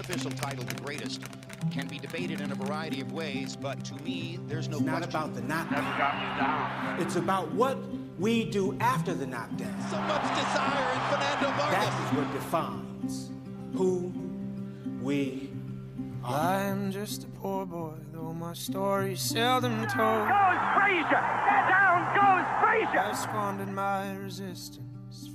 unofficial title, the greatest, can be debated in a variety of ways, but to me, there's no It's not question. about the knockdown. Never got me down. It's about what we do after the knockdown. So much desire in Fernando That Vargas. is what defines who we I'm just a poor boy, though my story's seldom told. Goes Frazier! Down goes Frazier! I squandered my resistance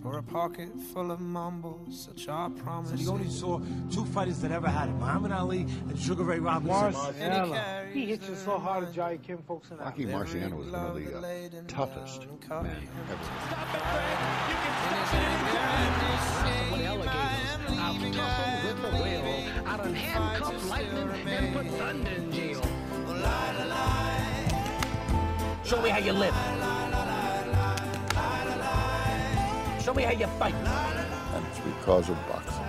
for a pocket full of mumbles, such are promises. He only saw two fighters that ever had it, Muhammad Ali and Sugar Ray Robinson. Marciano. He hits you so hard, Johnny Kim folks and Rocky Marciano was one of the uh, toughest men ever. Stop it, Fred. You can stop it anytime. I've tussled with the whale. I done handcuffed lightning and put thunder in jail. Show me how you live. Show me how you fight. And it's because of boxing.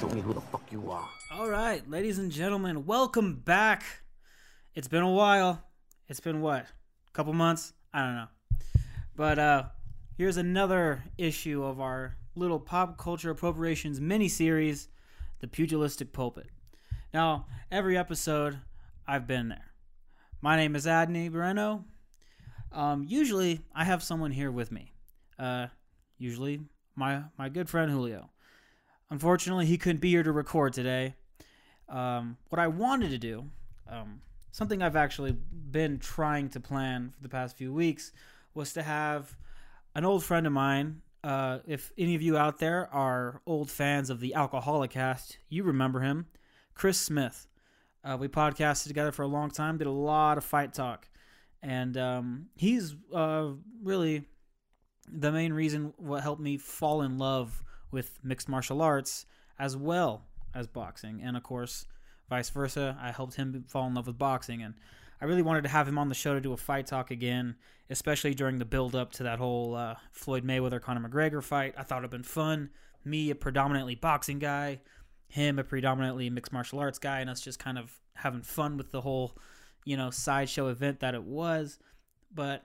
Show me who the fuck you are. All right, ladies and gentlemen, welcome back. It's been a while. It's been what? A couple months? I don't know. But uh here's another issue of our little pop culture appropriations mini series, The Pugilistic Pulpit. Now, every episode I've been there. My name is Adney Moreno. Um, usually I have someone here with me. Uh, usually my my good friend Julio. Unfortunately, he couldn't be here to record today. Um, what I wanted to do, um, something I've actually been trying to plan for the past few weeks, was to have an old friend of mine. Uh, if any of you out there are old fans of the Alcoholic Cast, you remember him, Chris Smith. Uh, we podcasted together for a long time, did a lot of fight talk, and um, he's uh, really the main reason what helped me fall in love with mixed martial arts as well as boxing. And of course vice versa i helped him fall in love with boxing. And i really wanted to have him on the show to do a fight talk again especially during the build up to that whole uh, floyd mayweather conor mcgregor fight. I thought it'd been fun. Me a predominantly boxing guy. Him a predominantly mixed martial arts guy. And us just kind of having fun with the whole you know sideshow event that it was. But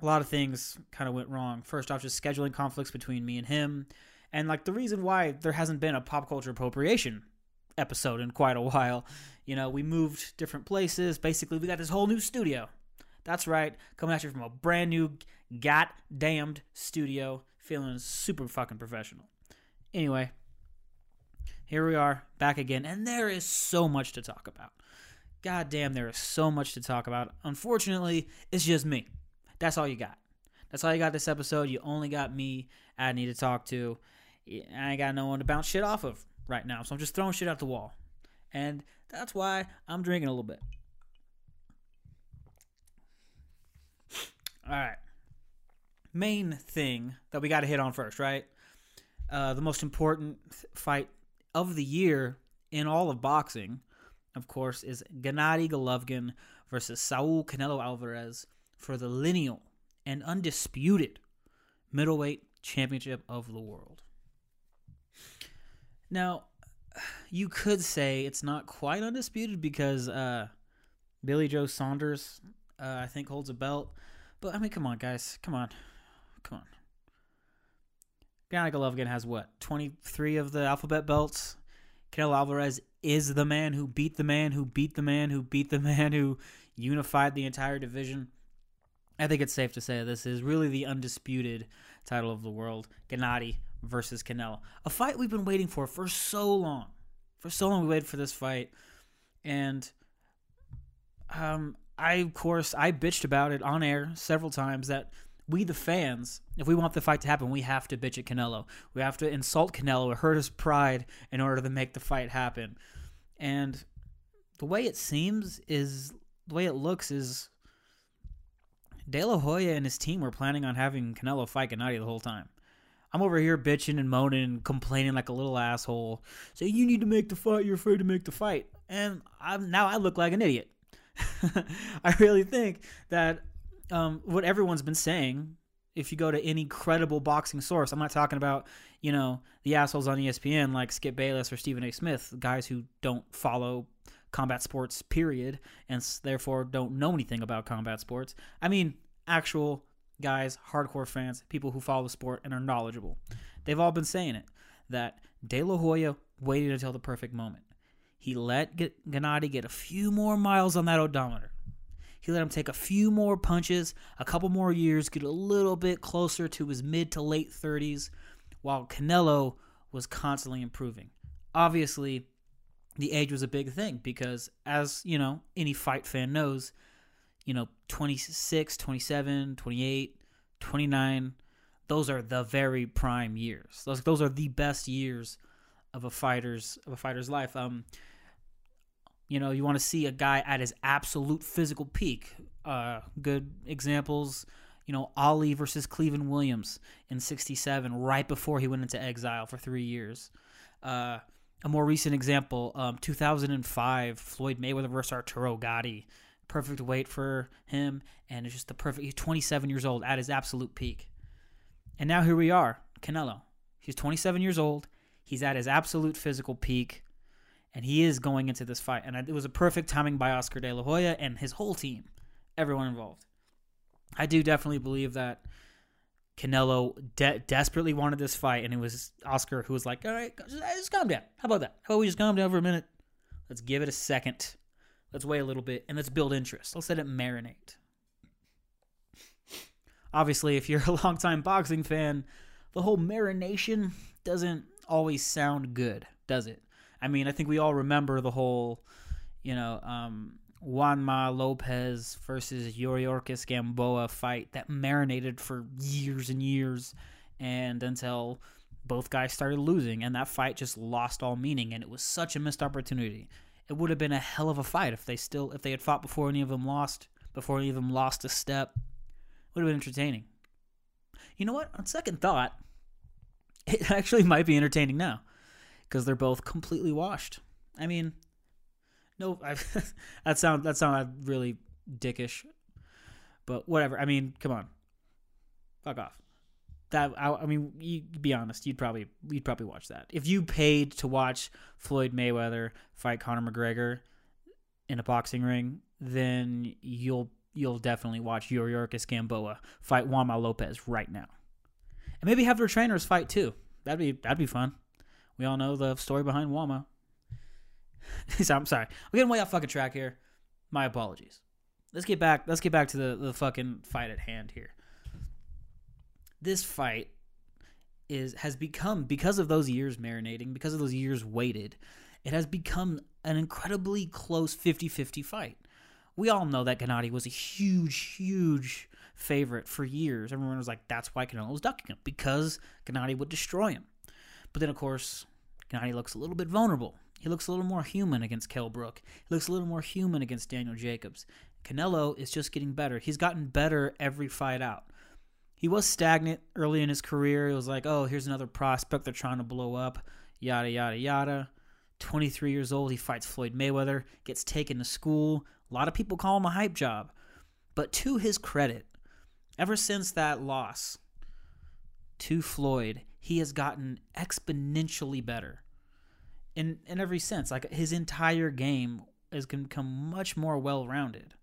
a lot of things kind of went wrong. First off, just scheduling conflicts between me and him. And like the reason why there hasn't been a pop culture appropriation episode in quite a while. You know, we moved different places. Basically, we got this whole new studio. That's right, coming at you from a brand new, goddamned studio, feeling super fucking professional. Anyway, here we are, back again, and there is so much to talk about. God damn, there is so much to talk about. Unfortunately, it's just me. That's all you got. That's all you got this episode. You only got me. I need to talk to. I ain't got no one to bounce shit off of right now, so I'm just throwing shit out the wall. And that's why I'm drinking a little bit. All right. Main thing that we got to hit on first, right? Uh, the most important fight of the year in all of boxing, of course, is Gennady Golovkin versus Saul Canelo Alvarez for the lineal and undisputed middleweight championship of the world. Now, you could say it's not quite undisputed because uh, Billy Joe Saunders, uh, I think, holds a belt. But I mean, come on, guys, come on, come on. Gennady Golovkin has what twenty three of the alphabet belts. Canelo Alvarez is the man who beat the man who beat the man who beat the man who unified the entire division. I think it's safe to say this is really the undisputed title of the world. Gennady versus Canelo. A fight we've been waiting for for so long. For so long we waited for this fight. And um I of course I bitched about it on air several times that we the fans, if we want the fight to happen, we have to bitch at Canelo. We have to insult Canelo, hurt his pride in order to make the fight happen. And the way it seems is the way it looks is De La Hoya and his team were planning on having Canelo fight Gennady the whole time. I'm over here bitching and moaning and complaining like a little asshole. Saying you need to make the fight, you're afraid to make the fight. And I'm now I look like an idiot. I really think that um, what everyone's been saying, if you go to any credible boxing source, I'm not talking about, you know, the assholes on ESPN like Skip Bayless or Stephen A. Smith, guys who don't follow combat sports, period, and therefore don't know anything about combat sports. I mean, actual guys, hardcore fans, people who follow the sport and are knowledgeable. They've all been saying it that De La Hoya waited until the perfect moment. He let Gennady get a few more miles on that odometer. He let him take a few more punches, a couple more years, get a little bit closer to his mid to late 30s, while Canelo was constantly improving. Obviously, the age was a big thing because, as you know, any fight fan knows, you know, 26, 27, 28, 29, those are the very prime years. Those those are the best years of a fighter's of a fighter's life. Um, you know, you want to see a guy at his absolute physical peak. Uh, good examples, you know, Ali versus Cleveland Williams in '67, right before he went into exile for three years. Uh, a more recent example, um, 2005, Floyd Mayweather versus Arturo Gatti. Perfect weight for him, and it's just the perfect. He's 27 years old at his absolute peak. And now here we are, Canelo. He's 27 years old. He's at his absolute physical peak, and he is going into this fight. And it was a perfect timing by Oscar De La Hoya and his whole team, everyone involved. I do definitely believe that Canelo de- desperately wanted this fight, and it was Oscar who was like, "All right, just, calm down. How about that? How about we just calm down for a minute? Let's give it a second. Let's wait a little bit, and let's build interest. Let's let it marinate." Obviously, if you're a longtime boxing fan, the whole marination doesn't always sound good, does it? I mean, I think we all remember the whole, you know, um, Juanma Lopez versus Yuriorkis Gamboa fight that marinated for years and years, and until both guys started losing, and that fight just lost all meaning, and it was such a missed opportunity. It would have been a hell of a fight if they still if they had fought before any of them lost, before any of them lost a step. Would have been entertaining. You know what? On second thought, it actually might be entertaining now because they're both completely washed. I mean, no, I, that sound that sounded really dickish, but whatever. I mean, come on, fuck off. That I, I mean, you be honest, you'd probably you'd probably watch that if you paid to watch Floyd Mayweather fight Conor McGregor in a boxing ring. Then you'll you'll definitely watch Yuriorkis Gamboa fight Juanma Lopez right now, and maybe have their trainers fight too. That'd be that'd be fun. We all know the story behind Juanma. so I'm sorry. I'm getting way off fucking track here. My apologies. Let's get back. Let's get back to the the fucking fight at hand here. This fight is has become because of those years marinating, because of those years waited, it has become an incredibly close 50-50 fight. We all know that Gennady was a huge, huge favorite for years. Everyone was like, that's why Canelo was ducking him, because Gennady would destroy him. But then, of course, Gennady looks a little bit vulnerable. He looks a little more human against Kell Brook. He looks a little more human against Daniel Jacobs. Canelo is just getting better. He's gotten better every fight out. He was stagnant early in his career. It was like, oh, here's another prospect they're trying to blow up, yada, yada, yada. 23 years old, he fights Floyd Mayweather, gets taken to school. A lot of people call him a hype job. But to his credit, ever since that loss to Floyd, he has gotten exponentially better in in every sense. Like his entire game has become much more well rounded.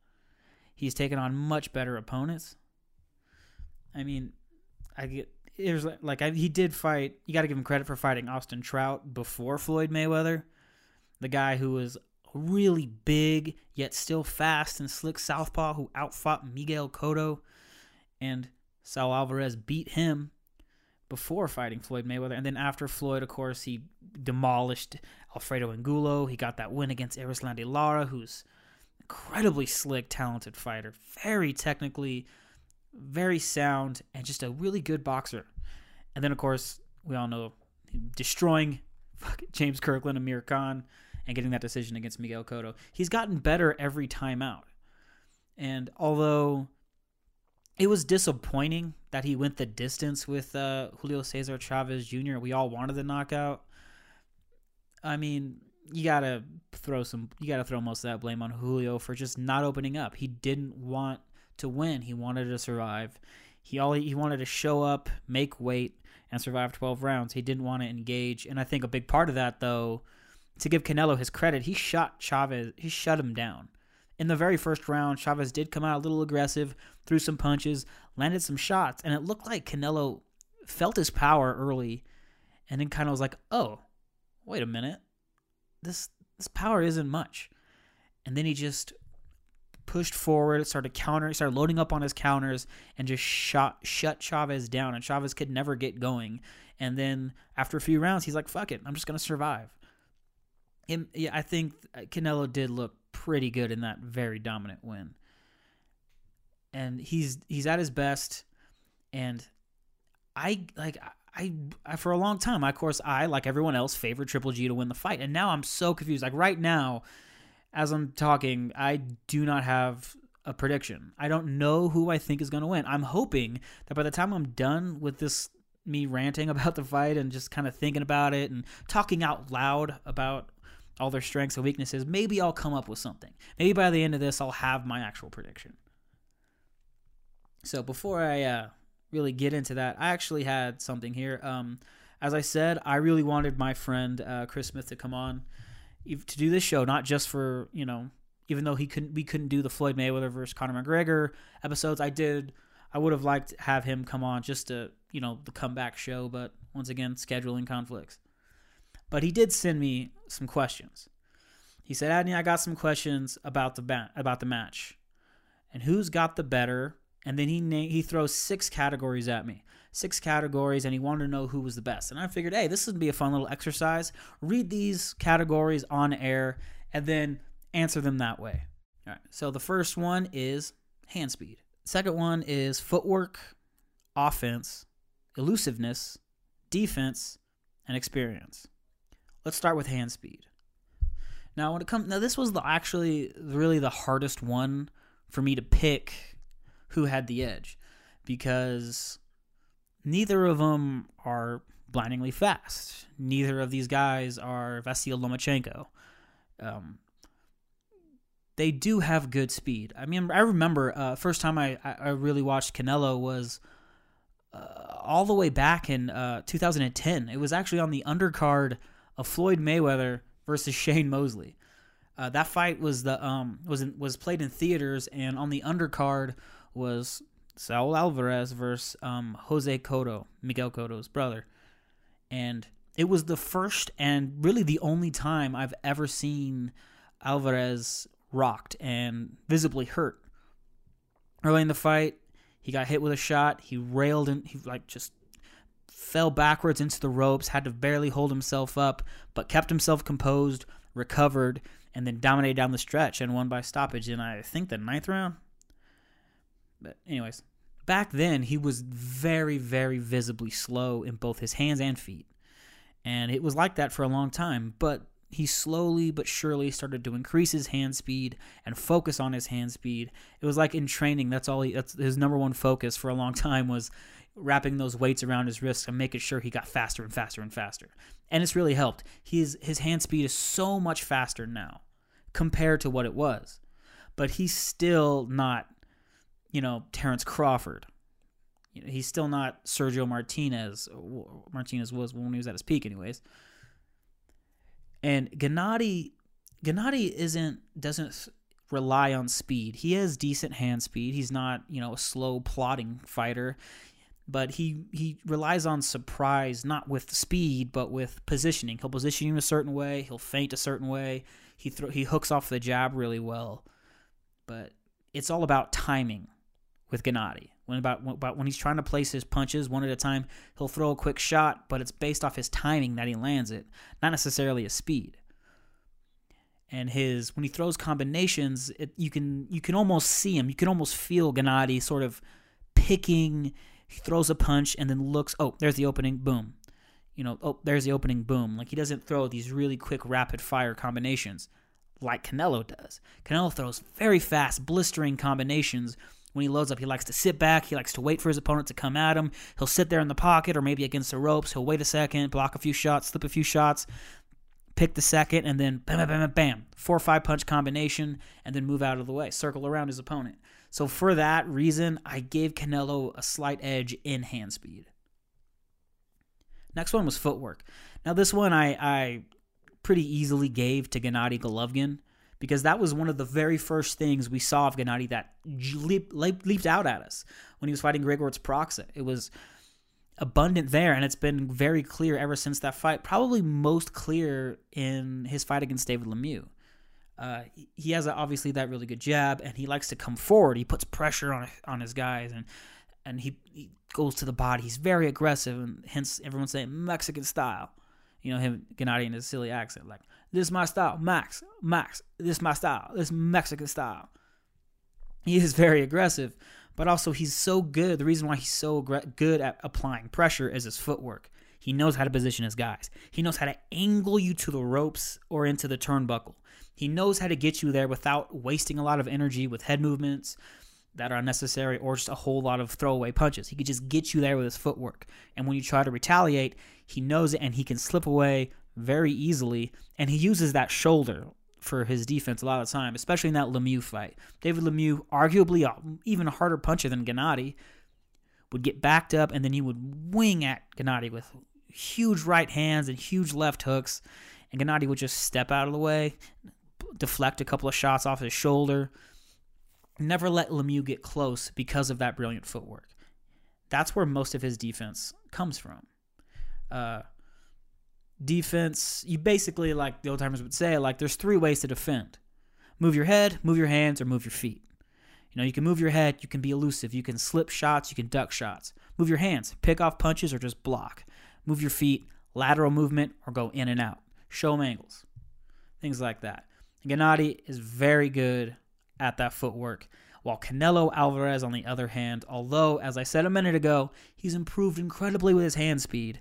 He's taken on much better opponents. I mean, I get there's like I, he did fight. You got to give him credit for fighting Austin Trout before Floyd Mayweather, the guy who was really big yet still fast and slick southpaw who outfought Miguel Cotto, and Sal Alvarez beat him before fighting Floyd Mayweather. And then after Floyd, of course, he demolished Alfredo Angulo. He got that win against Erislandy Lara, who's incredibly slick, talented fighter, very technically, very sound, and just a really good boxer. And then, of course, we all know destroying James Kirkland, Amir Khan, and getting that decision against Miguel Cotto. He's gotten better every time out. And although it was disappointing that he went the distance with uh, Julio Cesar Chavez Jr. We all wanted the knockout. I mean, you gotta throw some, you gotta throw most of that blame on Julio for just not opening up. He didn't want to win. He wanted to survive. He all he wanted to show up, make weight, and survive 12 rounds. He didn't want to engage. And I think a big part of that, though, to give Canelo his credit, he shot Chavez. He shut him down. In the very first round, Chavez did come out a little aggressive, threw some punches, landed some shots, and it looked like Canelo felt his power early and then kind of was like, "Oh, wait a minute, this this power isn't much." And then he just pushed forward, started countering, started loading up on his counters, and just shot shut Chavez down. And Chavez could never get going. And then after a few rounds, he's like, "Fuck it, I'm just gonna survive." And, yeah, I think uh, Canelo did look pretty good in that very dominant win. And he's he's at his best, and I like I, I for a long time, I, of course, I like everyone else favored Triple G to win the fight, and now I'm so confused. Like right now, as I'm talking, I do not have a prediction. I don't know who I think is going to win. I'm hoping that by the time I'm done with this, me ranting about the fight and just kind of thinking about it and talking out loud about all their strengths and weaknesses, maybe I'll come up with something. Maybe by the end of this, I'll have my actual prediction. So before I uh, really get into that, I actually had something here. Um, as I said, I really wanted my friend uh, Chris Smith to come on to do this show, not just for you know, even though he couldn't, we couldn't do the Floyd Mayweather versus Conor McGregor episodes. I did, I would have liked to have him come on just to you know the comeback show, but once again, scheduling conflicts. But he did send me some questions. He said, "Adney, I got some questions about the ba- about the match, and who's got the better." And then he na- he throws six categories at me six categories and he wanted to know who was the best. And I figured, hey, this would be a fun little exercise. Read these categories on air and then answer them that way. All right. So the first one is hand speed. Second one is footwork, offense, elusiveness, defense, and experience. Let's start with hand speed. Now, when it comes, now this was the, actually really the hardest one for me to pick who had the edge because neither of them are blindingly fast. Neither of these guys are Vasyl Lomachenko. Um, they do have good speed. I mean, I remember uh, first time I, I really watched Canelo was uh, all the way back in uh, 2010. It was actually on the undercard of Floyd Mayweather versus Shane Mosley. Uh, that fight was the um was in, was played in theaters, and on the undercard was Saul Alvarez versus um, Jose Cotto, Miguel Cotto's brother. And it was the first and really the only time I've ever seen Alvarez rocked and visibly hurt. Early in the fight, he got hit with a shot. He railed and he like just fell backwards into the ropes, had to barely hold himself up, but kept himself composed, recovered, and then dominated down the stretch and won by stoppage in I think the ninth round. But anyways, back then he was very, very visibly slow in both his hands and feet. And it was like that for a long time, but he slowly but surely started to increase his hand speed and focus on his hand speed. It was like in training, that's all he, that's his number one focus for a long time was wrapping those weights around his wrists and making sure he got faster and faster and faster. And it's really helped. His his hand speed is so much faster now compared to what it was. But he's still not you know, Terrence Crawford. You know, he's still not Sergio Martinez. Martinez was when he was at his peak, anyways. And Gennady, Gennady isn't doesn't rely on speed. He has decent hand speed. He's not you know a slow plodding fighter, but he he relies on surprise, not with speed, but with positioning. He'll position you in a certain way. He'll feint a certain way. He he hooks off the jab really well, but it's all about timing with Gennady. When about, about when he's trying to place his punches one at a time, he'll throw a quick shot, but it's based off his timing that he lands it, not necessarily his speed. And his when he throws combinations, it, you can you can almost see him. You can almost feel Gennady sort of picking. He throws a punch and then looks. Oh, there's the opening. Boom. You know. Oh, there's the opening. Boom. Like he doesn't throw these really quick, rapid fire combinations like Canelo does. Canelo throws very fast, blistering combinations when he loads up, he likes to sit back. He likes to wait for his opponent to come at him. He'll sit there in the pocket or maybe against the ropes. He'll wait a second, block a few shots, slip a few shots, pick the second, and then bam, bam, bam, bam, four or five punch combination, and then move out of the way, circle around his opponent. So for that reason, I gave Canelo a slight edge in hand speed. Next one was footwork. Now this one I, I pretty easily gave to Gennady Golovkin because that was one of the very first things we saw of Gennady that leap, leap, leaped out at us when he was fighting Grzegorz Proksa. It was abundant there, and it's been very clear ever since that fight. Probably most clear in his fight against David Lemieux. Uh, he has obviously that really good jab, and he likes to come forward. He puts pressure on on his guys, and and he, he goes to the body. He's very aggressive, and hence everyone's saying Mexican style. You know him, Gennady, in his silly accent, like this is my style, Max, Max. This is my style. This Mexican style. He is very aggressive, but also he's so good. The reason why he's so good at applying pressure is his footwork. He knows how to position his guys. He knows how to angle you to the ropes or into the turnbuckle. He knows how to get you there without wasting a lot of energy with head movements that are unnecessary or just a whole lot of throwaway punches. He could just get you there with his footwork. And when you try to retaliate, he knows it and he can slip away very easily. And he uses that shoulder for his defense a lot of the time, especially in that Lemieux fight. David Lemieux, arguably even a harder puncher than Gennady, would get backed up and then he would wing at Gennady with huge right hands and huge left hooks. And Gennady would just step out of the way, deflect a couple of shots off his shoulder. Never let Lemieux get close because of that brilliant footwork. That's where most of his defense comes from. Uh, defense, you basically, like the old timers would say, like there's three ways to defend move your head, move your hands, or move your feet. You know, you can move your head, you can be elusive, you can slip shots, you can duck shots. Move your hands, pick off punches, or just block. Move your feet, lateral movement, or go in and out. Show them angles. Things like that. Gennady is very good at that footwork. While Canelo Alvarez, on the other hand, although, as I said a minute ago, he's improved incredibly with his hand speed,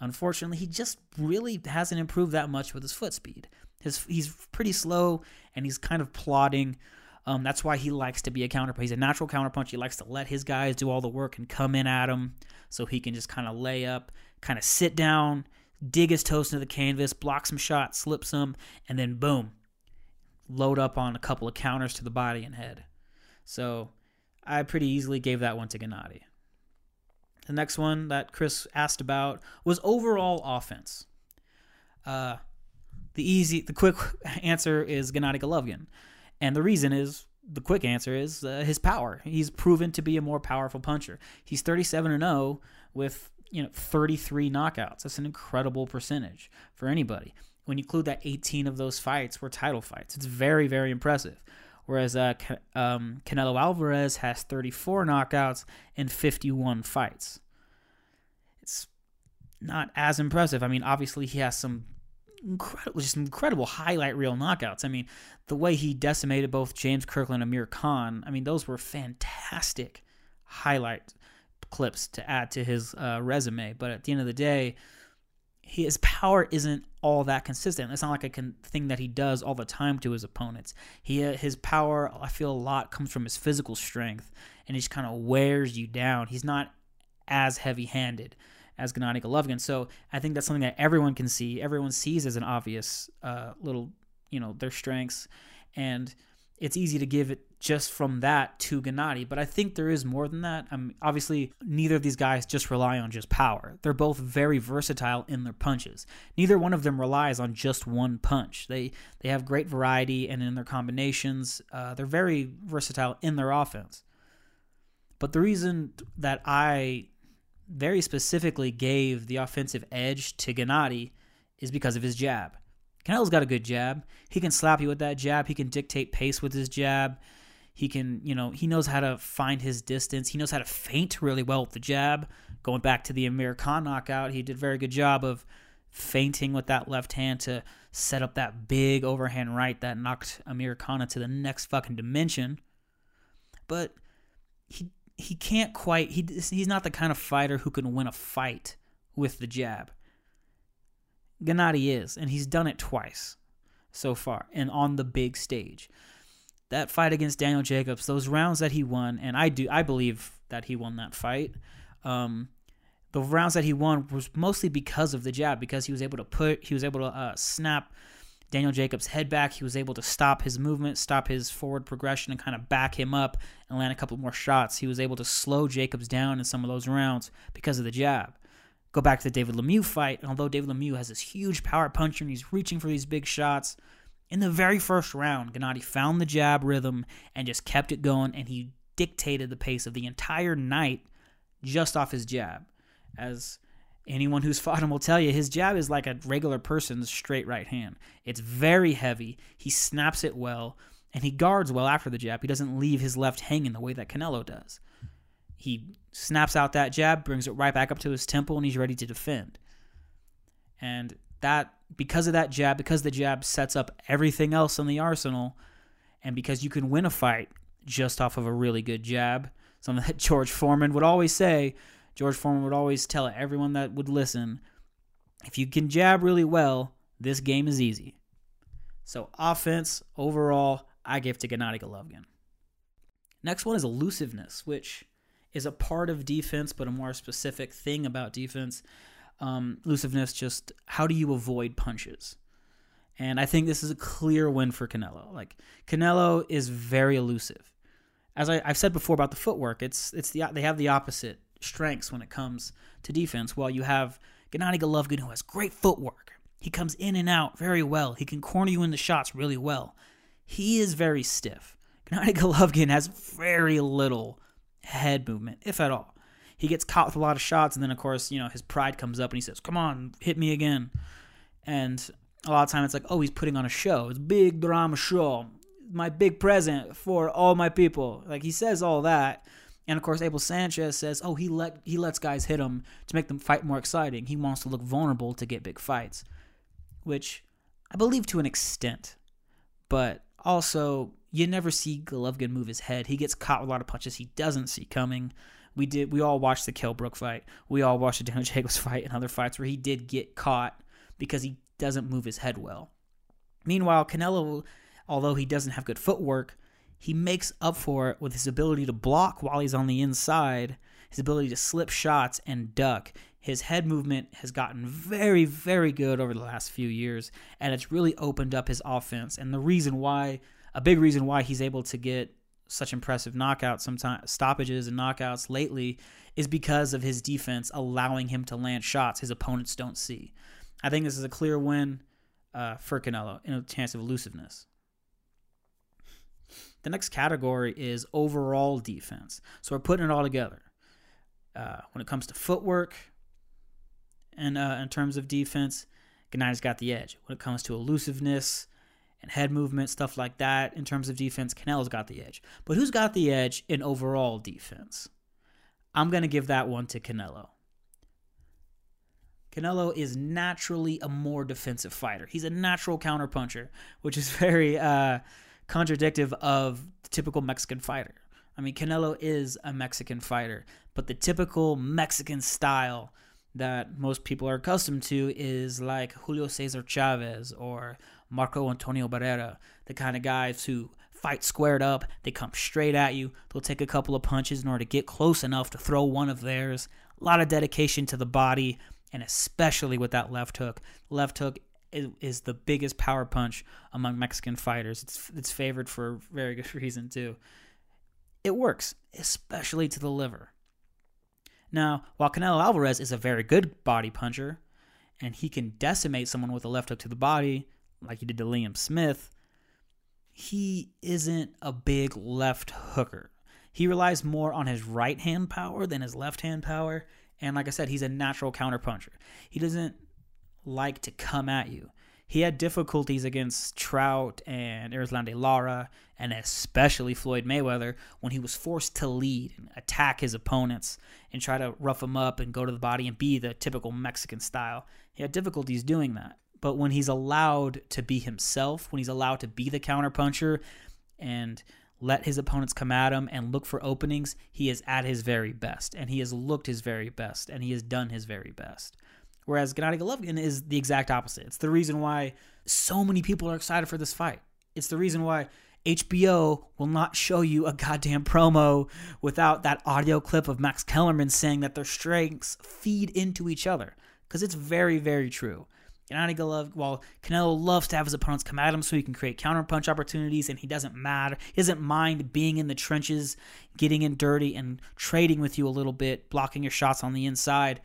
Unfortunately, he just really hasn't improved that much with his foot speed. His he's pretty slow and he's kind of plodding. Um, that's why he likes to be a counterpuncher. He's a natural counterpuncher. He likes to let his guys do all the work and come in at him so he can just kind of lay up, kind of sit down, dig his toes into the canvas, block some shots, slip some, and then boom, load up on a couple of counters to the body and head. So I pretty easily gave that one to Gennady. The next one that Chris asked about was overall offense. Uh, the easy, the quick answer is Gennady Golovkin, and the reason is the quick answer is uh, his power. He's proven to be a more powerful puncher. He's 37 and 0 with you know 33 knockouts. That's an incredible percentage for anybody. When you include that 18 of those fights were title fights, it's very very impressive whereas uh, um, Canelo Alvarez has 34 knockouts in 51 fights. It's not as impressive. I mean, obviously he has some incredible, just incredible highlight reel knockouts. I mean, the way he decimated both James Kirkland and Amir Khan. I mean, those were fantastic highlight clips to add to his uh, resume. But at the end of the day, his power isn't all that consistent. It's not like a con- thing that he does all the time to his opponents. He uh, his power, I feel a lot comes from his physical strength, and he just kind of wears you down. He's not as heavy-handed as Gennady Golovkin. So I think that's something that everyone can see. Everyone sees as an obvious uh, little, you know, their strengths, and it's easy to give it just from that to Gennady, but I think there is more than that. I mean, obviously, neither of these guys just rely on just power. They're both very versatile in their punches. Neither one of them relies on just one punch. They they have great variety and in their combinations. Uh, they're very versatile in their offense. But the reason that I very specifically gave the offensive edge to Gennady is because of his jab. Canelo's got a good jab. He can slap you with that jab. He can dictate pace with his jab. He can, you know, he knows how to find his distance. He knows how to feint really well with the jab. Going back to the Amir Khan knockout, he did a very good job of feinting with that left hand to set up that big overhand right that knocked Amir Khan into the next fucking dimension. But he he can't quite he he's not the kind of fighter who can win a fight with the jab. Gennady is, and he's done it twice so far, and on the big stage. That fight against Daniel Jacobs, those rounds that he won, and I do I believe that he won that fight. Um, the rounds that he won was mostly because of the jab, because he was able to put, he was able to uh, snap Daniel Jacobs' head back. He was able to stop his movement, stop his forward progression, and kind of back him up and land a couple more shots. He was able to slow Jacobs down in some of those rounds because of the jab. Go back to the David Lemieux fight. And although David Lemieux has this huge power puncher and he's reaching for these big shots, in the very first round, Gennady found the jab rhythm and just kept it going, and he dictated the pace of the entire night just off his jab. As anyone who's fought him will tell you, his jab is like a regular person's straight right hand. It's very heavy. He snaps it well, and he guards well after the jab. He doesn't leave his left hanging the way that Canelo does. He snaps out that jab, brings it right back up to his temple, and he's ready to defend. And that because of that jab, because the jab sets up everything else in the arsenal, and because you can win a fight just off of a really good jab, something that George Foreman would always say. George Foreman would always tell everyone that would listen, if you can jab really well, this game is easy. So offense overall, I give to Gennady Golovkin. Next one is elusiveness, which is a part of defense, but a more specific thing about defense um, elusiveness, just how do you avoid punches? And I think this is a clear win for Canelo. Like Canelo is very elusive. As I, have said before about the footwork, it's it's the they have the opposite strengths when it comes to defense. While you have Gennady Golovkin who has great footwork, he comes in and out very well. He can corner you in the shots really well. He is very stiff. Gennady Golovkin has very little head movement, if at all he gets caught with a lot of shots, and then of course you know his pride comes up and he says, "Come on, hit me again," and a lot of time it's like, oh, he's putting on a show. It's big drama show. My big present for all my people. Like he says all that. And of course, Abel Sanchez says, "Oh, he let he lets guys hit him to make them fight more exciting. He wants to look vulnerable to get big fights," which I believe to an extent, but also you never see Golovkin move his head. He gets caught with a lot of punches he doesn't see coming we did we all watched the Kell Brook fight. We all watched the Daniel Jacobs fight and other fights where he did get caught because he doesn't move his head well. Meanwhile, Canelo, although he doesn't have good footwork, he makes up for it with his ability to block while he's on the inside, his ability to slip shots and duck. His head movement has gotten very, very good over the last few years, and it's really opened up his offense. And the reason why, a big reason why he's able to get such impressive knockouts, sometimes stoppages and knockouts lately, is because of his defense allowing him to land shots his opponents don't see. I think this is a clear win uh, for Canelo in a chance of elusiveness. The next category is overall defense. So we're putting it all together. Uh, when it comes to footwork and uh, in terms of defense, Gennady's got the edge. When it comes to elusiveness, and head movement, stuff like that. In terms of defense, Canelo's got the edge. But who's got the edge in overall defense? I'm going to give that one to Canelo. Canelo is naturally a more defensive fighter. He's a natural counterpuncher, which is very uh, contradictive of the typical Mexican fighter. I mean, Canelo is a Mexican fighter, but the typical Mexican style that most people are accustomed to is like Julio Cesar Chavez or Marco Antonio Barrera, the kind of guys who fight squared up, they come straight at you, they'll take a couple of punches in order to get close enough to throw one of theirs. A lot of dedication to the body, and especially with that left hook. Left hook is, the biggest power punch among Mexican fighters. It's it's favored for a very good reason too. It works, especially to the liver. Now, while Canelo Alvarez is a very good body puncher, and he can decimate someone with a left hook to the body, like he did to Liam Smith, he isn't a big left hooker. He relies more on his right hand power than his left hand power. And like I said, he's a natural counterpuncher. He doesn't like to come at you. He had difficulties against Trout and Erislandy Lara, and especially Floyd Mayweather, when he was forced to lead and attack his opponents and try to rough them up and go to the body and be the typical Mexican style. He had difficulties doing that. But when he's allowed to be himself, when he's allowed to be the counterpuncher and let his opponents come at him and look for openings, he is at his very best. And he has looked his very best. And he has done his very best. Whereas Gennady Golovkin is the exact opposite. It's the reason why so many people are excited for this fight. It's the reason why HBO will not show you a goddamn promo without that audio clip of Max Kellerman saying that their strengths feed into each other. Because it's very, very true. Gennady Golovkin, well, Canelo loves to have his opponents come at him so he can create counterpunch opportunities, and he doesn't matter, he doesn't mind being in the trenches, getting in dirty, and trading with you a little bit, blocking your shots on the inside.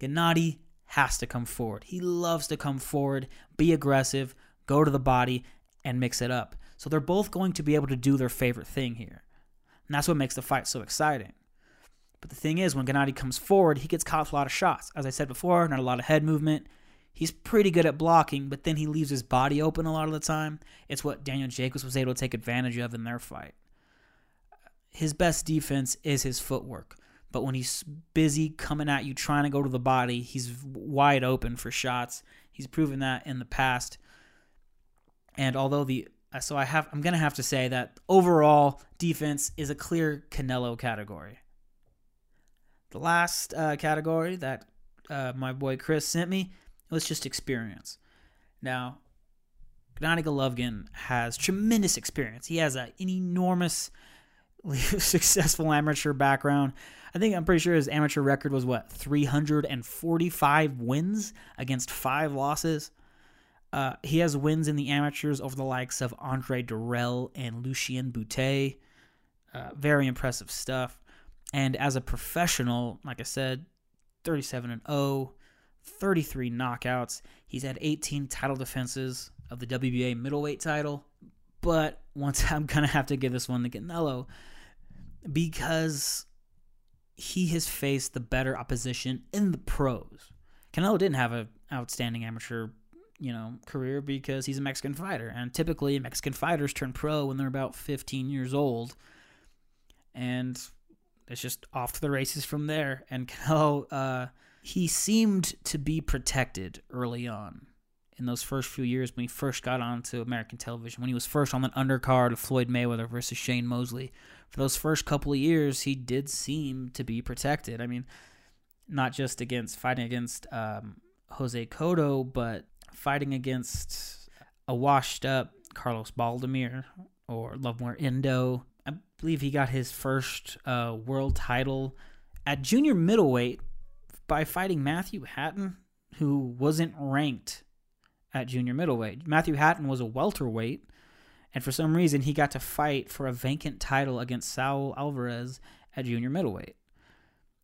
Gennady has to come forward. He loves to come forward, be aggressive, go to the body, and mix it up. So they're both going to be able to do their favorite thing here. And that's what makes the fight so exciting. But the thing is, when Gennady comes forward, he gets caught with a lot of shots. As I said before, not a lot of head movement. He's pretty good at blocking, but then he leaves his body open a lot of the time. It's what Daniel Jacobs was able to take advantage of in their fight. His best defense is his footwork, but when he's busy coming at you trying to go to the body, he's wide open for shots. He's proven that in the past. And although the so I have I'm going to have to say that overall defense is a clear Canelo category. The last uh, category that uh, my boy Chris sent me it was just experience. Now, Gennady Golovkin has tremendous experience. He has a, an enormous successful amateur background. I think I'm pretty sure his amateur record was what 345 wins against five losses. Uh, he has wins in the amateurs over the likes of Andre Dirrell and Lucian Bute. Uh, very impressive stuff. And as a professional, like I said, 37 and 0, 33 knockouts. He's had 18 title defenses of the WBA middleweight title. But once I'm going to have to give this one to Canelo because he has faced the better opposition in the pros. Canelo didn't have an outstanding amateur, you know, career because he's a Mexican fighter, and typically Mexican fighters turn pro when they're about 15 years old, and it's just off to the races from there. And Canelo uh, he seemed to be protected early on in those first few years when he first got onto American television, when he was first on the undercard of Floyd Mayweather versus Shane Mosley. For those first couple of years, he did seem to be protected. I mean, not just against fighting against um, Jose Cotto, but fighting against a washed up Carlos Baldomir or Lovemore N'dou. I believe he got his first uh, world title at junior middleweight by fighting Matthew Hatton, who wasn't ranked at junior middleweight. Matthew Hatton was a welterweight, and for some reason he got to fight for a vacant title against Saul Alvarez at junior middleweight.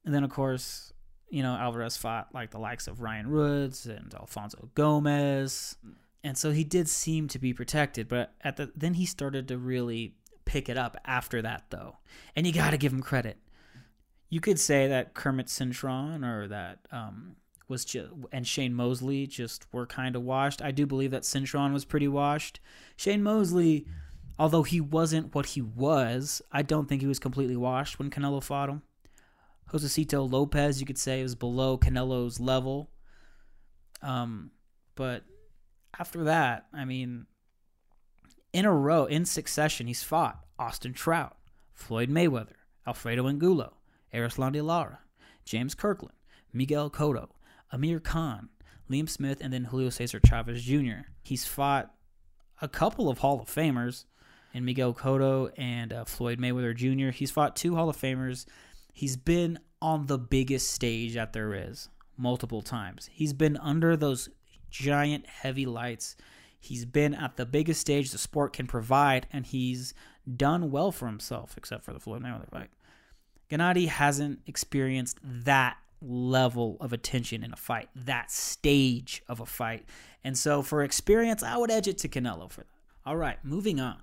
And then, of course, you know, Alvarez fought like the likes of Ryan Rhodes and Alfonso Gomez. And so he did seem to be protected, but at the then he started to really pick it up after that though. And you got to give him credit you could say that Kermit Cintron or that um, was just and Shane Mosley just were kind of washed. I do believe that Cintron was pretty washed. Shane Mosley, although he wasn't what he was, I don't think he was completely washed when Canelo fought him. Josesito Lopez, you could say, was below Canelo's level. Um, but after that, I mean, in a row, in succession, he's fought Austin Trout, Floyd Mayweather, Alfredo Angulo, Erislandy Lara, James Kirkland, Miguel Cotto, Amir Khan, Liam Smith, and then Julio Cesar Chavez Jr. He's fought a couple of Hall of Famers in Miguel Cotto and uh, Floyd Mayweather Jr. He's fought two Hall of Famers. He's been on the biggest stage that there is multiple times. He's been under those giant heavy lights. He's been at the biggest stage the sport can provide, and he's done well for himself, except for the Floyd Mayweather fight. Gennady hasn't experienced that level of attention in a fight, that stage of a fight. And so for experience, I would edge it to Canelo for that. All right, moving on.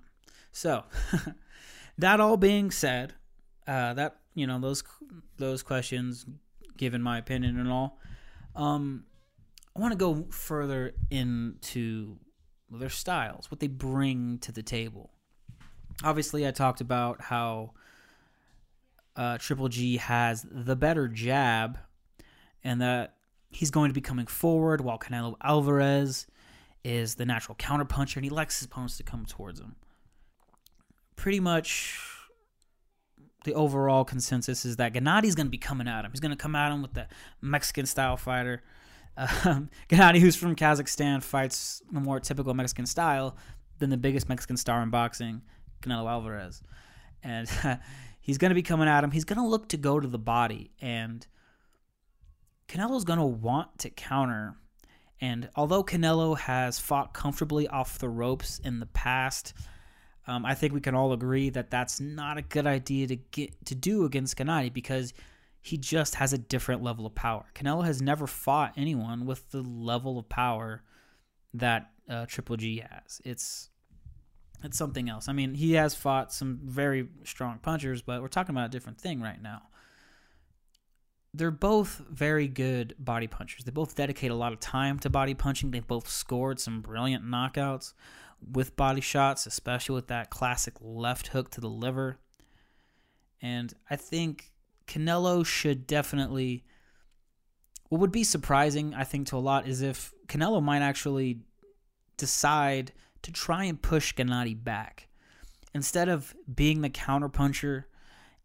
So, that all being said, uh, that you know those those questions, given my opinion and all, um, I want to go further into their styles, what they bring to the table. Obviously, I talked about how uh, Triple G has the better jab, and that he's going to be coming forward while Canelo Alvarez is the natural counterpuncher, and he likes his opponents to come towards him. Pretty much, the overall consensus is that Gennady's going to be coming at him. He's going to come at him with the Mexican style fighter. Um, Gennady, who's from Kazakhstan, fights the more typical Mexican style than the biggest Mexican star in boxing, Canelo Alvarez. And He's going to be coming at him. He's going to look to go to the body, and Canelo's going to want to counter. And although Canelo has fought comfortably off the ropes in the past, um, I think we can all agree that that's not a good idea to get to do against Gennady because he just has a different level of power. Canelo has never fought anyone with the level of power that uh, Triple G has. It's it's something else. I mean, he has fought some very strong punchers, but we're talking about a different thing right now. they're both very good body punchers. They both dedicate a lot of time to body punching. They both scored some brilliant knockouts with body shots, especially with that classic left hook to the liver. And I think Canelo should definitely. What would be surprising, I think, to a lot is if Canelo might actually decide to try and push Gennady back. Instead of being the counterpuncher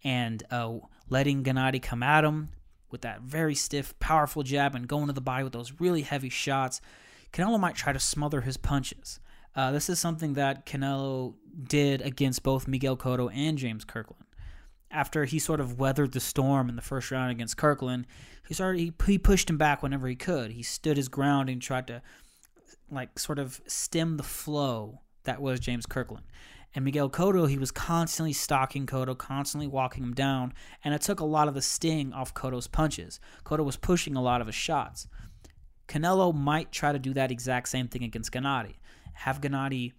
and uh, letting Gennady come at him with that very stiff, powerful jab and going to the body with those really heavy shots, Canelo might try to smother his punches. Uh, this is something that Canelo did against both Miguel Cotto and James Kirkland. After he sort of weathered the storm in the first round against Kirkland, he started he, he pushed him back whenever he could. He stood his ground and tried to like sort of stem the flow that was James Kirkland. And Miguel Cotto, he was constantly stalking Cotto, constantly walking him down, and it took a lot of the sting off Cotto's punches. Cotto was pushing a lot of his shots. Canelo might try to do that exact same thing against Gennady. Have Gennady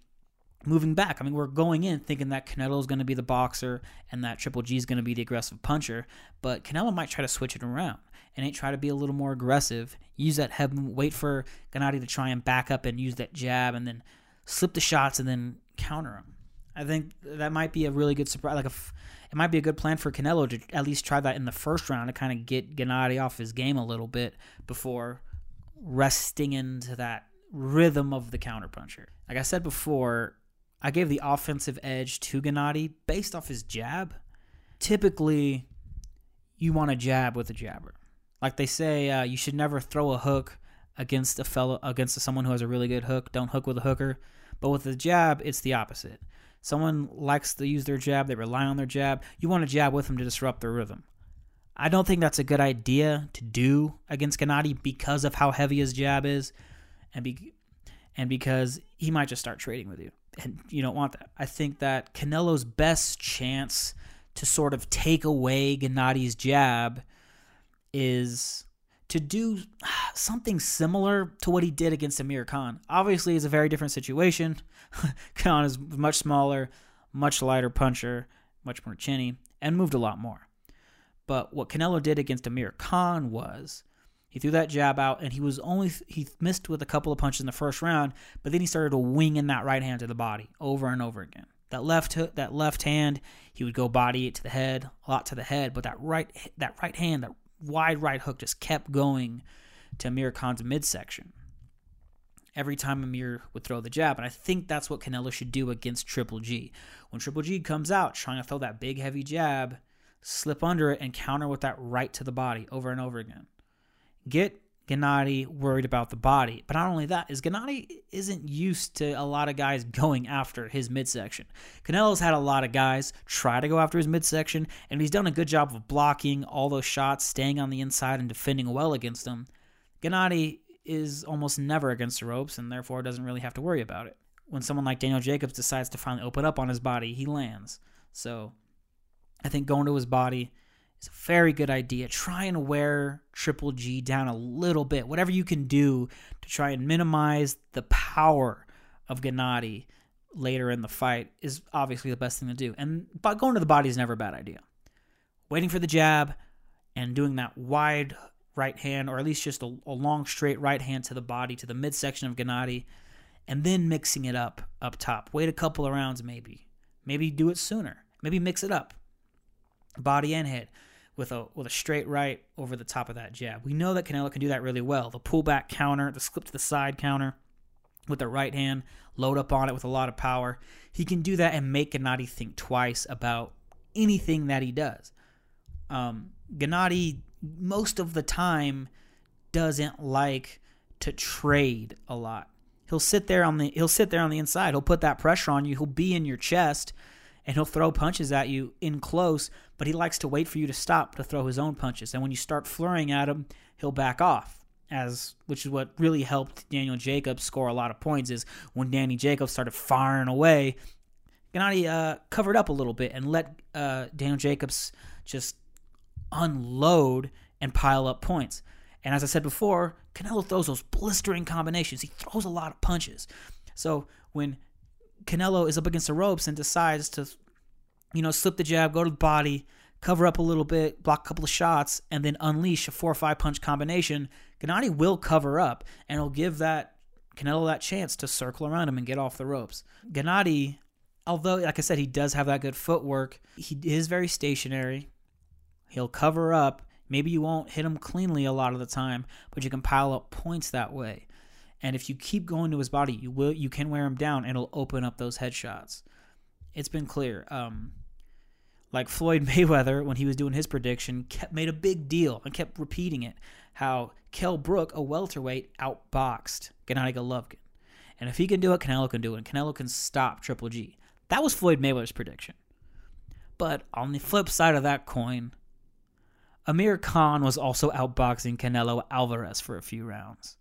moving back. I mean, we're going in thinking that Canelo is going to be the boxer and that Triple G is going to be the aggressive puncher, but Canelo might try to switch it around and try to be a little more aggressive. Use that head, wait for Gennady to try and back up and use that jab, and then slip the shots and then counter him. I think that might be a really good surprise. Like, a, it might be a good plan for Canelo to at least try that in the first round to kind of get Gennady off his game a little bit before resting into that rhythm of the counterpuncher. Like I said before, I gave the offensive edge to Gennady based off his jab. Typically, you want to jab with a jabber. Like they say, uh, you should never throw a hook against a fellow against someone who has a really good hook. Don't hook with a hooker. But with the jab, it's the opposite. Someone likes to use their jab, they rely on their jab. You want to jab with them to disrupt their rhythm. I don't think that's a good idea to do against Gennady because of how heavy his jab is and be and because he might just start trading with you. And you don't want that. I think that Canelo's best chance to sort of take away Gennady's jab is to do something similar to what he did against Amir Khan. Obviously, it's a very different situation. Khan is much smaller, much lighter puncher, much more chinny, and moved a lot more. But what Canelo did against Amir Khan was he threw that jab out, and he was only he missed with a couple of punches in the first round, but then he started to wing in that right hand to the body over and over again. That left hook, that left hand, he would go body it to the head, a lot to the head, but that right that right hand, that wide right hook just kept going to Amir Khan's midsection every time Amir would throw the jab. And I think that's what Canelo should do against Triple G. When Triple G comes out trying to throw that big, heavy jab, slip under it and counter with that right to the body over and over again. Get Gennady worried about the body. But not only that, is Gennady isn't used to a lot of guys going after his midsection. Canelo's had a lot of guys try to go after his midsection, and he's done a good job of blocking all those shots, staying on the inside, and defending well against them. Gennady is almost never against the ropes, and therefore doesn't really have to worry about it. When someone like Daniel Jacobs decides to finally open up on his body, he lands. So I think going to his body is a very good idea. Try and wear Triple G down a little bit. Whatever you can do to try and minimize the power of Gennady later in the fight is obviously the best thing to do. And but going to the body is never a bad idea. Waiting for the jab and doing that wide right hand, or at least just a, a long straight right hand to the body, to the midsection of Gennady, and then mixing it up up top. Wait a couple of rounds, maybe. Maybe do it sooner. Maybe mix it up, body and head with a with a straight right over the top of that jab. We know that Canelo can do that really well. The pullback counter, the slip to the side counter with the right hand, load up on it with a lot of power. He can do that and make Gennady think twice about anything that he does. Um, Gennady most of the time doesn't like to trade a lot. He'll sit there on the he'll sit there on the inside. He'll put that pressure on you. He'll be in your chest and he'll throw punches at you in close, but he likes to wait for you to stop to throw his own punches. And when you start flurrying at him, he'll back off. As which is what really helped Daniel Jacobs score a lot of points is when Danny Jacobs started firing away, Gennady uh, covered up a little bit and let uh, Daniel Jacobs just unload and pile up points. And as I said before, Canelo throws those blistering combinations. He throws a lot of punches. So when Canelo is up against the ropes and decides to, you know, slip the jab, go to the body, cover up a little bit, block a couple of shots, and then unleash a four or five punch combination, Gennady will cover up and it'll give that Canelo that chance to circle around him and get off the ropes. Gennady, although like I said, he does have that good footwork, he is very stationary. He'll cover up. Maybe you won't hit him cleanly a lot of the time, but you can pile up points that way. And if you keep going to his body, you will you can wear him down and it'll open up those headshots. It's been clear. Um, like Floyd Mayweather when he was doing his prediction kept made a big deal and kept repeating it how Kell Brook, a welterweight, outboxed Gennady Golovkin. And if he can do it, Canelo can do it. And Canelo can stop Triple G. That was Floyd Mayweather's prediction. But on the flip side of that coin, Amir Khan was also outboxing Canelo Alvarez for a few rounds.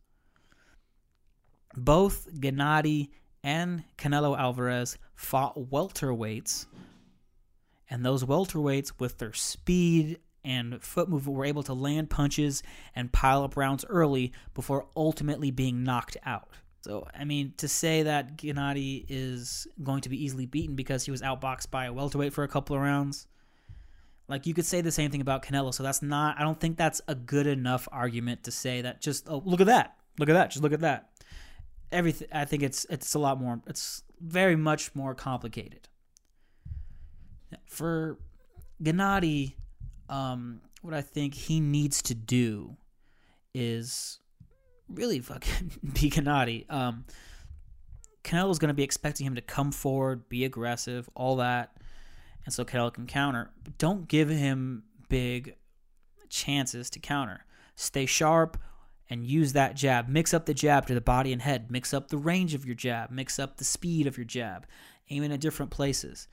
Both Gennady and Canelo Alvarez fought welterweights, and those welterweights, with their speed and foot movement, were able to land punches and pile up rounds early before ultimately being knocked out. So, I mean, to say that Gennady is going to be easily beaten because he was outboxed by a welterweight for a couple of rounds, like you could say the same thing about Canelo. So that's not. I don't think that's a good enough argument to say that. Just oh, look at that, look at that, just look at that. Everything. I think it's it's a lot more. It's very much more complicated. For Gennady, um, what I think he needs to do is really fucking be Gennady. Um, Canelo's going to be expecting him to come forward, be aggressive, all that and so Canelo can counter. But don't give him big chances to counter. Stay sharp and use that jab. Mix up the jab to the body and head. Mix up the range of your jab. Mix up the speed of your jab. Aim in at different places.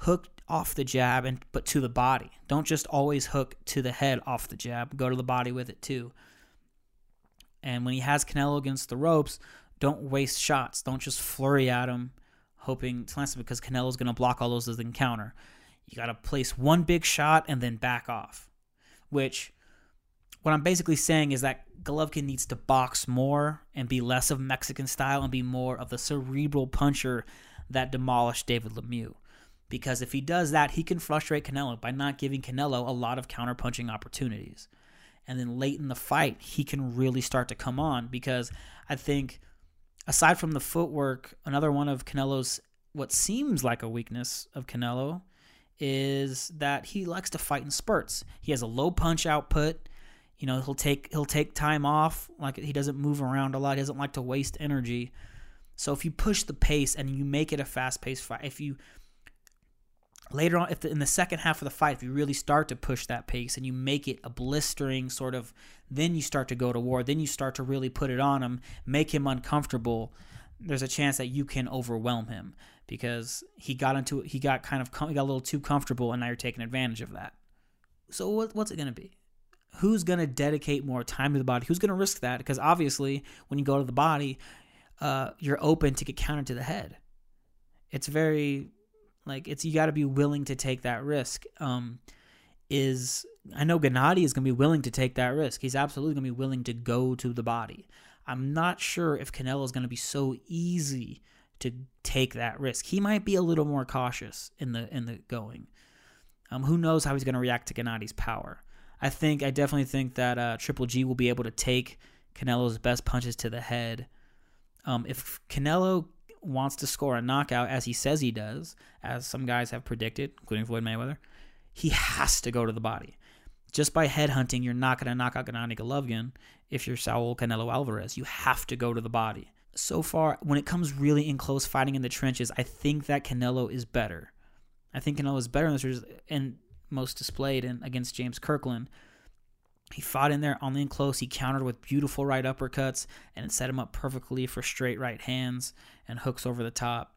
Hook off the jab and but to the body. Don't just always hook to the head off the jab. Go to the body with it too. And when he has Canelo against the ropes, don't waste shots. Don't just flurry at him, hoping to last because Canelo's going to block all those as an counter. You got to place one big shot and then back off. Which, what I'm basically saying is that Golovkin needs to box more and be less of Mexican style and be more of the cerebral puncher that demolished David Lemieux. Because if he does that, he can frustrate Canelo by not giving Canelo a lot of counterpunching opportunities. And then late in the fight, he can really start to come on because I think, aside from the footwork, another one of Canelo's, what seems like a weakness of Canelo, is that he likes to fight in spurts. He has a low punch output. You know, he'll take he'll take time off. Like he doesn't move around a lot. He doesn't like to waste energy. So if you push the pace and you make it a fast paced fight, if you later on, if the, in the second half of the fight, if you really start to push that pace and you make it a blistering sort of, then you start to go to war. Then you start to really put it on him, make him uncomfortable. There's a chance that you can overwhelm him because he got into he got kind of he got a little too comfortable, and now you're taking advantage of that. So what, what's it going to be? Who's going to dedicate more time to the body? Who's going to risk that? Because obviously, when you go to the body, uh, you're open to get countered to the head. It's very like it's you got to be willing to take that risk. Um, is I know Gennady is going to be willing to take that risk. He's absolutely going to be willing to go to the body. I'm not sure if Canelo is going to be so easy to take that risk. He might be a little more cautious in the in the going. Um, who knows how he's going to react to Gennady's power? I think I definitely think that uh, Triple G will be able to take Canelo's best punches to the head. Um, if Canelo wants to score a knockout, as he says he does, as some guys have predicted, including Floyd Mayweather, he has to go to the body. Just by headhunting, you're not going to knock out Gennady Golovkin if you're Saul Canelo Alvarez. You have to go to the body so far, when it comes really in close fighting in the trenches, I think that Canelo is better. I think Canelo is better in the this and most displayed in against James Kirkland. He fought in there on the close. He countered with beautiful right uppercuts and set him up perfectly for straight right hands and hooks over the top.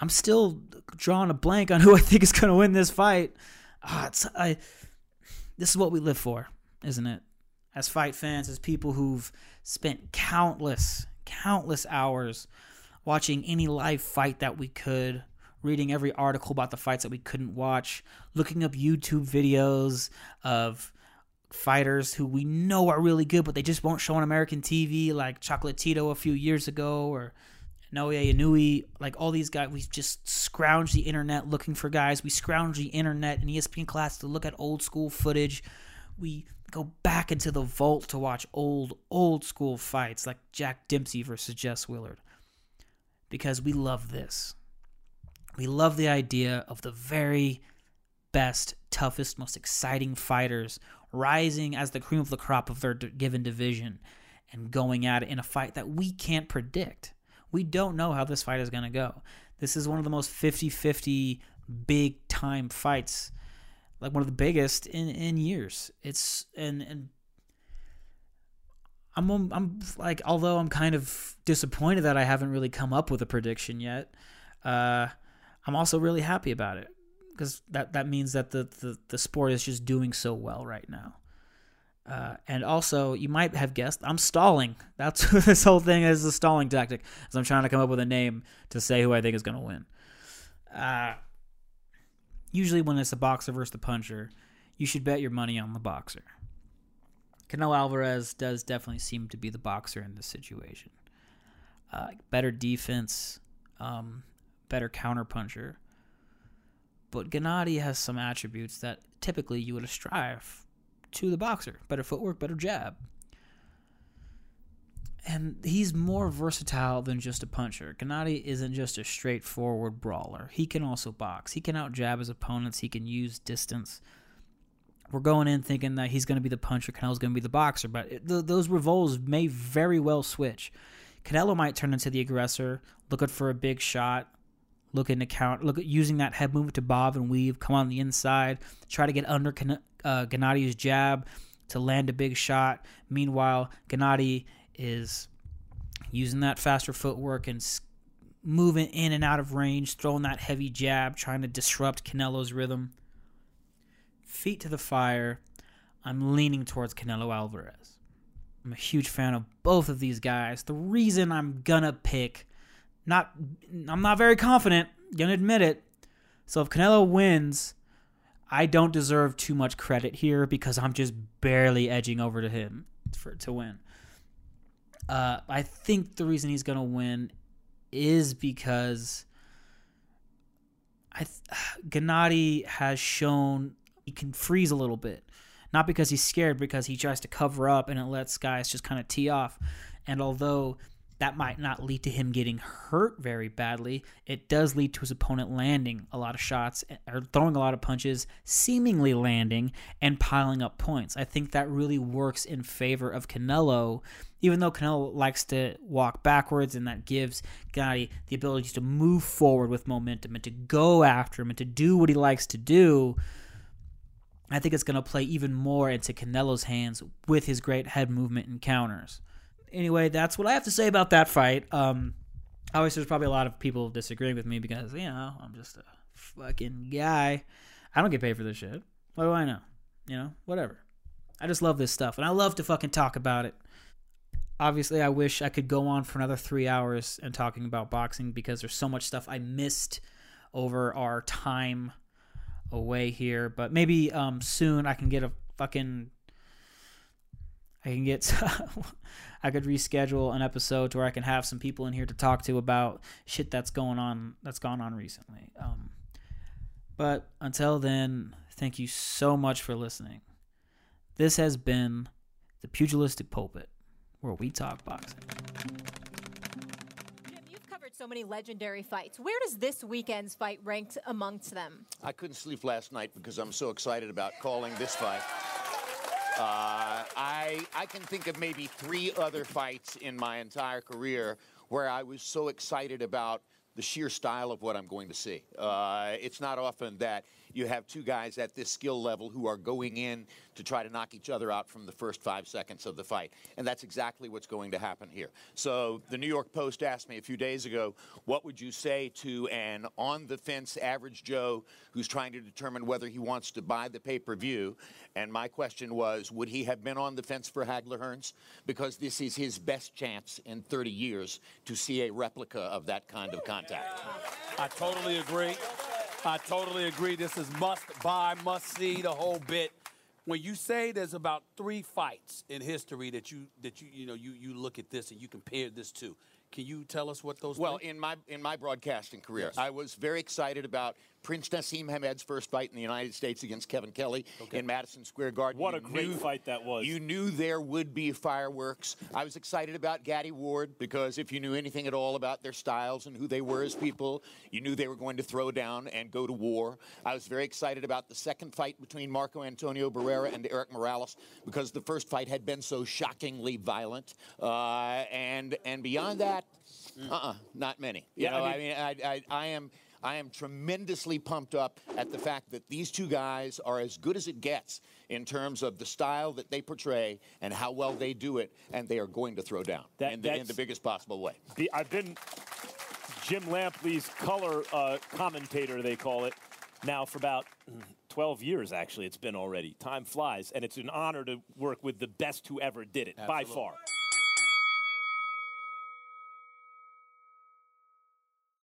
I'm still drawing a blank on who I think is going to win this fight. Ah, I, this is what we live for, isn't it? As fight fans, as people who've spent countless, countless hours watching any live fight that we could, reading every article about the fights that we couldn't watch, looking up YouTube videos of fighters who we know are really good, but they just won't show on American TV, like Chocolatito a few years ago, or Naoya Inoue, like all these guys, we just scrounge the internet looking for guys. We scrounge the internet and ESPN Classic to look at old school footage. We go back into the vault to watch old, old school fights like Jack Dempsey versus Jess Willard. Because we love this. We love the idea of the very best, toughest, most exciting fighters rising as the cream of the crop of their given division and going at it in a fight that we can't predict. We don't know how this fight is going to go. This is one of the most 50 50 big time fights, like one of the biggest in, in years. It's, and, and, I'm, I'm like, although I'm kind of disappointed that I haven't really come up with a prediction yet, uh, I'm also really happy about it because that, that means that the, the, the sport is just doing so well right now. Uh, and also, you might have guessed, I'm stalling. That's this whole thing is a stalling tactic. As I'm trying to come up with a name to say who I think is going to win. Uh, usually, when it's a boxer versus the puncher, you should bet your money on the boxer. Canelo Alvarez does definitely seem to be the boxer in this situation. Uh, better defense, um, better counter puncher. But Gennady has some attributes that typically you would strive to the boxer. Better footwork, better jab. And he's more versatile than just a puncher. Gennady isn't just a straightforward brawler. He can also box. He can out jab his opponents. He can use distance. We're going in thinking that he's going to be the puncher, Canelo's going to be the boxer, but it, th- those revolves may very well switch. Canelo might turn into the aggressor, looking for a big shot, looking to count, look at using that head movement to bob and weave, come on the inside, try to get under uh, Gennady's jab to land a big shot. Meanwhile, Gennady is using that faster footwork and moving in and out of range, throwing that heavy jab, trying to disrupt Canelo's rhythm. Feet to the fire. I'm leaning towards Canelo Alvarez. I'm a huge fan of both of these guys. The reason I'm gonna pick not I'm not very confident, gonna admit it. So if Canelo wins, I don't deserve too much credit here because I'm just barely edging over to him for to win. Uh, I think the reason he's gonna win is because I th- Gennady has shown he can freeze a little bit, not because he's scared, because he tries to cover up and it lets guys just kind of tee off. And although that might not lead to him getting hurt very badly. It does lead to his opponent landing a lot of shots eh, or throwing a lot of punches, seemingly landing and piling up points. I think that really works in favor of Canelo, even though Canelo likes to walk backwards and that gives Gennady the ability to move forward with momentum and to go after him and to do what he likes to do. I think it's going to play even more into Canelo's hands with his great head movement and counters anyway, that's what I have to say about that fight. Um, obviously, there's probably a lot of people disagreeing with me because you know I'm just a fucking guy. I don't get paid for this shit. What do I know? You know, whatever. I just love this stuff, and I love to fucking talk about it. Obviously, I wish I could go on for another three hours and talking about boxing because there's so much stuff I missed over our time away here. But maybe um, soon I can get a fucking I can get I could reschedule an episode to where I can have some people in here to talk to about shit that's going on that's gone on recently. Um, but until then, thank you so much for listening. This has been the Pugilistic Pulpit, where we talk boxing. Jim, you've covered so many legendary fights. Where does this weekend's fight rank amongst them? I couldn't sleep last night because I'm so excited about calling this fight. Uh, I I can think of maybe three other fights in my entire career where I was so excited about the sheer style of what I'm going to see. Uh, it's not often that you have two guys at this skill level who are going in to try to knock each other out from the first five seconds of the fight. And that's exactly what's going to happen here. So the New York Post asked me a few days ago, what would you say to an on the fence average Joe who's trying to determine whether he wants to buy the pay per view? And my question was, would he have been on the fence for Hagler Hearns? Because this is his best chance in 30 years to see a replica of that kind of contact. I totally agree. I totally agree. This is must buy, must see, the whole bit. When you say there's about three fights in history that you that you you know you you look at this and you compare this to, Can you tell us what those? Well, were? in my in my broadcasting career, Yes. I was very excited about Prince Naseem Hamed's first fight in the United States against Kevin Kelly in Madison Square Garden. What You a great knew- fight that was. You knew there would be fireworks. I was excited about Gatti Ward because if you knew anything at all about their styles and who they were as people, you knew they were going to throw down and go to war. I was very excited about the second fight between Marco Antonio Barrera and Erik Morales because the first fight had been so shockingly violent. Uh, and and beyond that, uh-uh, not many. You Yeah, know, I I mean, I, I, I am. I am tremendously pumped up at the fact that these two guys are as good as it gets in terms of the style that they portray and how well they do it, and they are going to throw down That- in, the, in the biggest possible way. The, I've been Jim Lampley's color uh, commentator, they call it, now for about mm, 12 years, actually. It's been already. Time flies, and it's an honor to work with the best who ever did it, by far.